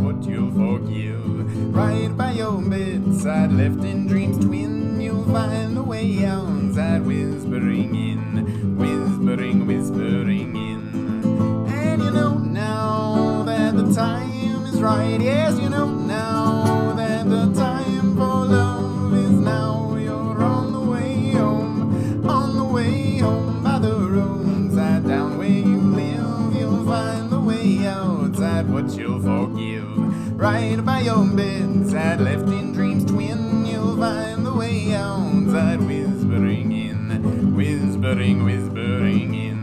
you'll forgive. Right by your bedside, left in dreams twin, you'll find the way outside, whispering in, whispering outside, what you'll forgive. Right by your bedside, left in dreams twin, you'll find the way outside, whispering in, whispering, whispering in.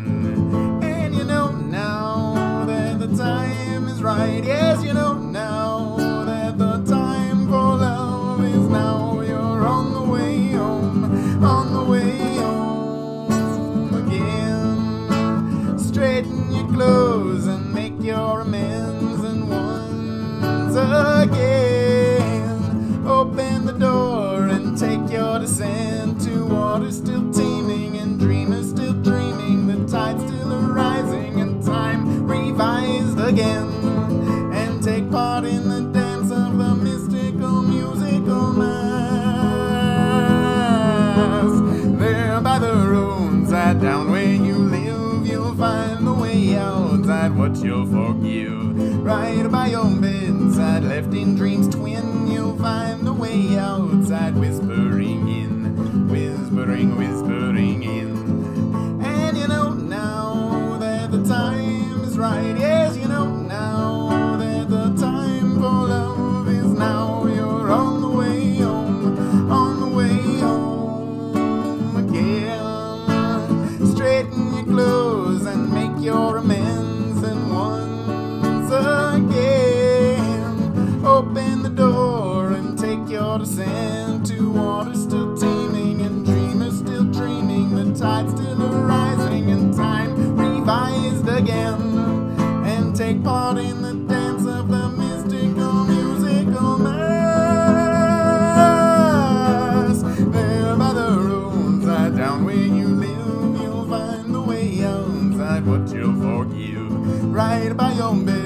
Again. And take part in the dance of the mystical musical mass. There by the roadside, down where you live, you'll find the way outside what you'll forgive. Right by your bedside, left in dreams twin, you'll find the way outside, whispering in, whispering, whispering in. And you know now that the time your amends, and once again, open the door and take your descent to water still teeming and dreamers still dreaming. The tide still arising and time revised again. And take part in the Right by your bedside,